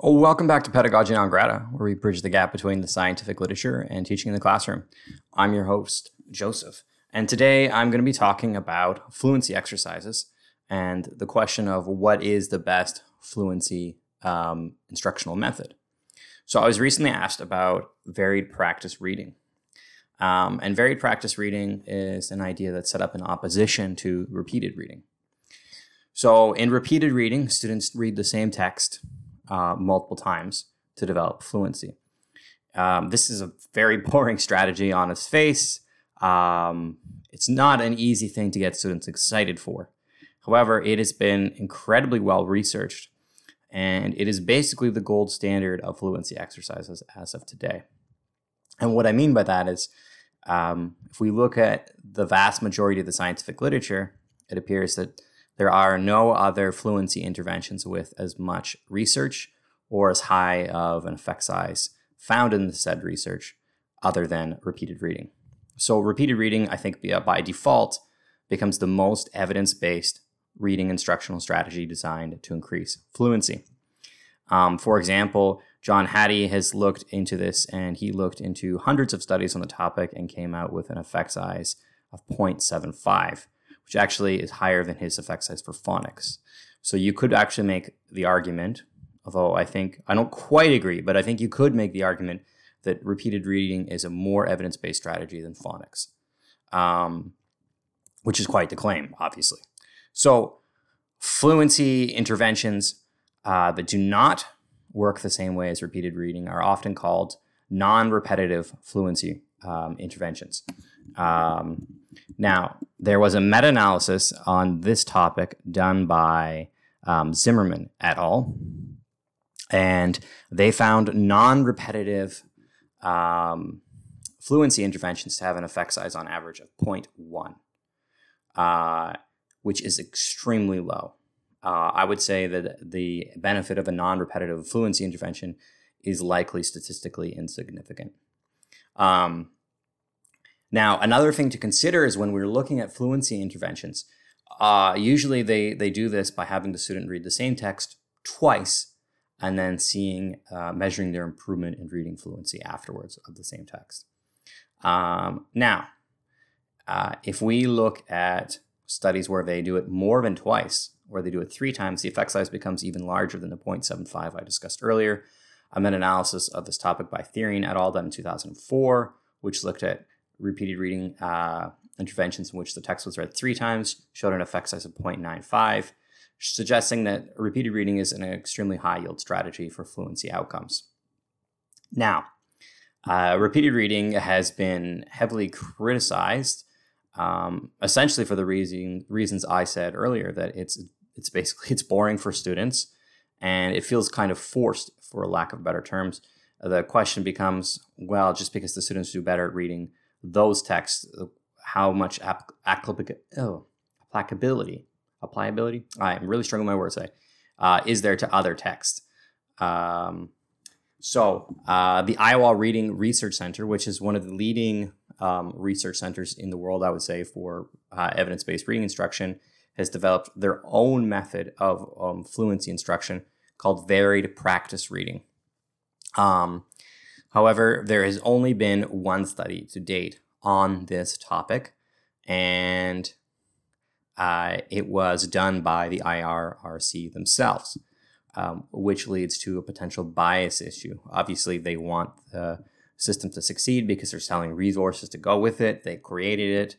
Oh, welcome back to Pedagogy Non Grata, where we bridge the gap between the scientific literature and teaching in the classroom. I'm your host, Joseph, and today I'm going to be talking about fluency exercises and the question of what is the best fluency um, instructional method. So, I was recently asked about varied practice reading. Um, and varied practice reading is an idea that's set up in opposition to repeated reading. So, in repeated reading, students read the same text uh, multiple times to develop fluency. Um, this is a very boring strategy on its face. Um, it's not an easy thing to get students excited for. However, it has been incredibly well researched, and it is basically the gold standard of fluency exercises as of today. And what I mean by that is, um, if we look at the vast majority of the scientific literature, it appears that there are no other fluency interventions with as much research or as high of an effect size found in the said research other than repeated reading. So, repeated reading, I think, by default, becomes the most evidence based reading instructional strategy designed to increase fluency. Um, for example, John Hattie has looked into this and he looked into hundreds of studies on the topic and came out with an effect size of 0.75 which actually is higher than his effect size for phonics. So you could actually make the argument, although I think I don't quite agree, but I think you could make the argument that repeated reading is a more evidence based strategy than phonics, um, which is quite the claim, obviously. So fluency interventions uh, that do not work the same way as repeated reading are often called non repetitive fluency um, interventions. Um, now, there was a meta analysis on this topic done by um, Zimmermann et al. And they found non repetitive um, fluency interventions to have an effect size on average of 0.1, uh, which is extremely low. Uh, I would say that the benefit of a non repetitive fluency intervention is likely statistically insignificant. Um, now, another thing to consider is when we're looking at fluency interventions, uh, usually they, they do this by having the student read the same text twice and then seeing, uh, measuring their improvement in reading fluency afterwards of the same text. Um, now, uh, if we look at studies where they do it more than twice, where they do it three times, the effect size becomes even larger than the 0.75 I discussed earlier. A meta analysis of this topic by Therrien et al. done in 2004, which looked at repeated reading uh, interventions in which the text was read three times showed an effect size of 0.95, suggesting that repeated reading is an extremely high yield strategy for fluency outcomes. Now, uh, repeated reading has been heavily criticized, um, essentially for the reason, reasons I said earlier that it's it's basically it's boring for students, and it feels kind of forced, for lack of better terms. The question becomes, well, just because the students do better at reading those texts, how much oh, applicability, applicability, I'm really struggling with my words today, uh, is there to other texts? Um, so, uh, the Iowa Reading Research Center, which is one of the leading um, research centers in the world, I would say, for uh, evidence based reading instruction, has developed their own method of um, fluency instruction called varied practice reading. Um, However, there has only been one study to date on this topic, and uh, it was done by the IRRC themselves, um, which leads to a potential bias issue. Obviously, they want the system to succeed because they're selling resources to go with it, they created it.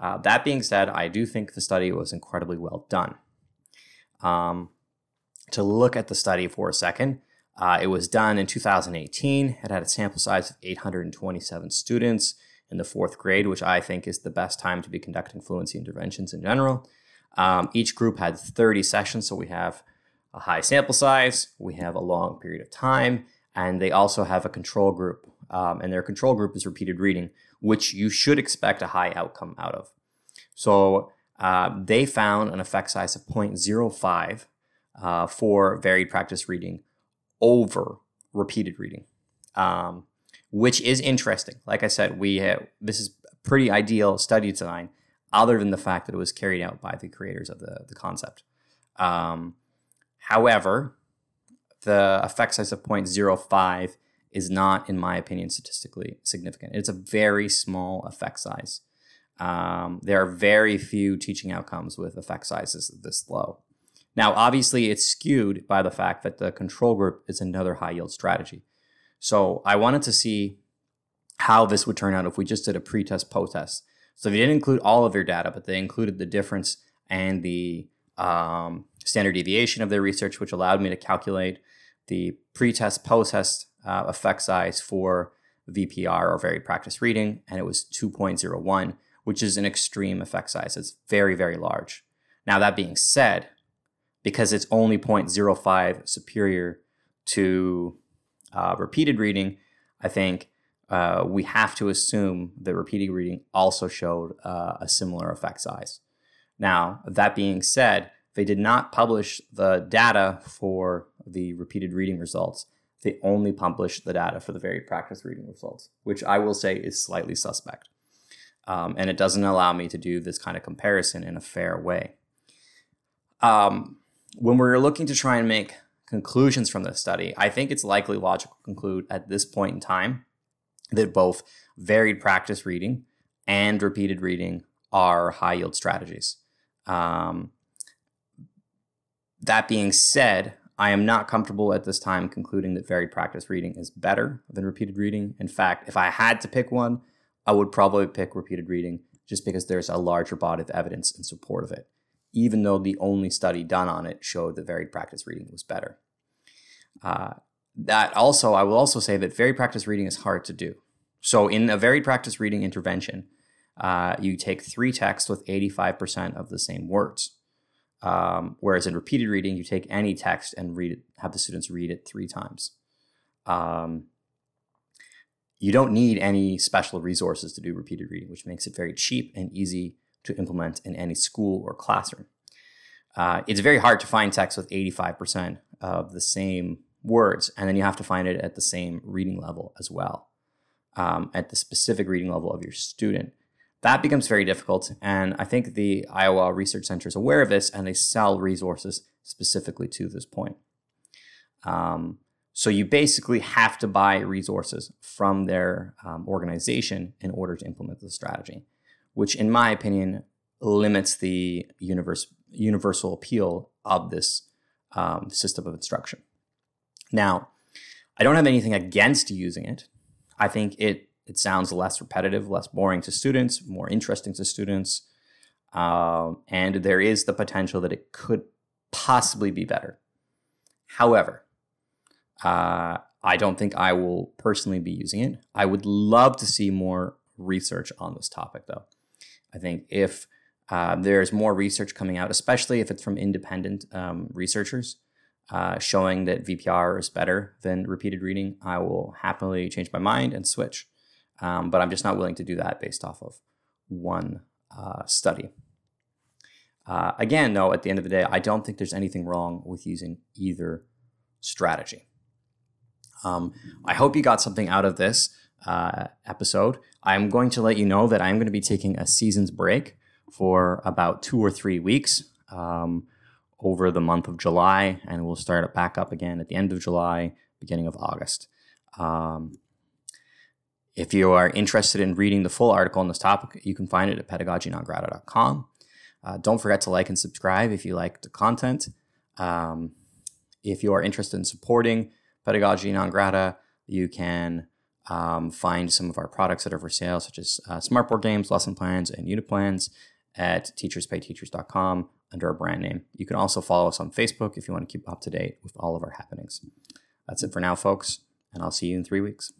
Uh, that being said, I do think the study was incredibly well done. Um, to look at the study for a second, uh, it was done in 2018. It had a sample size of 827 students in the fourth grade, which I think is the best time to be conducting fluency interventions in general. Um, each group had 30 sessions, so we have a high sample size, we have a long period of time, and they also have a control group. Um, and their control group is repeated reading, which you should expect a high outcome out of. So uh, they found an effect size of 0.05 uh, for varied practice reading over repeated reading, um, which is interesting. Like I said, we have, this is pretty ideal study design, other than the fact that it was carried out by the creators of the, the concept. Um, however, the effect size of 0.05 is not, in my opinion, statistically significant. It's a very small effect size. Um, there are very few teaching outcomes with effect sizes this low. Now, obviously, it's skewed by the fact that the control group is another high yield strategy. So I wanted to see how this would turn out if we just did a pre-test, post-test. So they didn't include all of your data, but they included the difference and the um, standard deviation of their research, which allowed me to calculate the pre-test, post-test uh, effect size for VPR or varied practice reading, and it was 2.01, which is an extreme effect size. It's very, very large. Now, that being said, because it's only 0.05 superior to uh, repeated reading, I think uh, we have to assume that repeated reading also showed uh, a similar effect size. Now, that being said, they did not publish the data for the repeated reading results. They only publish the data for the varied practice reading results, which I will say is slightly suspect. Um, and it doesn't allow me to do this kind of comparison in a fair way. Um, when we're looking to try and make conclusions from this study, I think it's likely logical to conclude at this point in time that both varied practice reading and repeated reading are high yield strategies. Um, that being said, I am not comfortable at this time concluding that varied practice reading is better than repeated reading. In fact, if I had to pick one, I would probably pick repeated reading just because there's a larger body of evidence in support of it, even though the only study done on it showed that varied practice reading was better. Uh, that also, I will also say that varied practice reading is hard to do. So, in a varied practice reading intervention, uh, you take three texts with 85% of the same words. Um, whereas in repeated reading, you take any text and read it, have the students read it three times. Um, you don't need any special resources to do repeated reading, which makes it very cheap and easy to implement in any school or classroom. Uh, it's very hard to find text with 85% of the same words, and then you have to find it at the same reading level as well, um, at the specific reading level of your student that becomes very difficult. And I think the Iowa Research Center is aware of this and they sell resources specifically to this point. Um, so you basically have to buy resources from their um, organization in order to implement the strategy, which, in my opinion, limits the universe, universal appeal of this um, system of instruction. Now, I don't have anything against using it. I think it it sounds less repetitive, less boring to students, more interesting to students. Um, and there is the potential that it could possibly be better. However, uh, I don't think I will personally be using it. I would love to see more research on this topic, though. I think if uh, there's more research coming out, especially if it's from independent um, researchers, uh, showing that VPR is better than repeated reading, I will happily change my mind and switch. Um, but I'm just not willing to do that based off of one uh, study. Uh, again, though, at the end of the day, I don't think there's anything wrong with using either strategy. Um, I hope you got something out of this uh, episode. I'm going to let you know that I'm going to be taking a season's break for about two or three weeks um, over the month of July, and we'll start it back up again at the end of July, beginning of August. Um, if you are interested in reading the full article on this topic, you can find it at pedagogynongrata.com. Uh, don't forget to like and subscribe if you like the content. Um, if you are interested in supporting Pedagogy Non Grata, you can um, find some of our products that are for sale, such as uh, smartboard games, lesson plans, and unit plans at teacherspayteachers.com under our brand name. You can also follow us on Facebook if you want to keep up to date with all of our happenings. That's it for now, folks, and I'll see you in three weeks.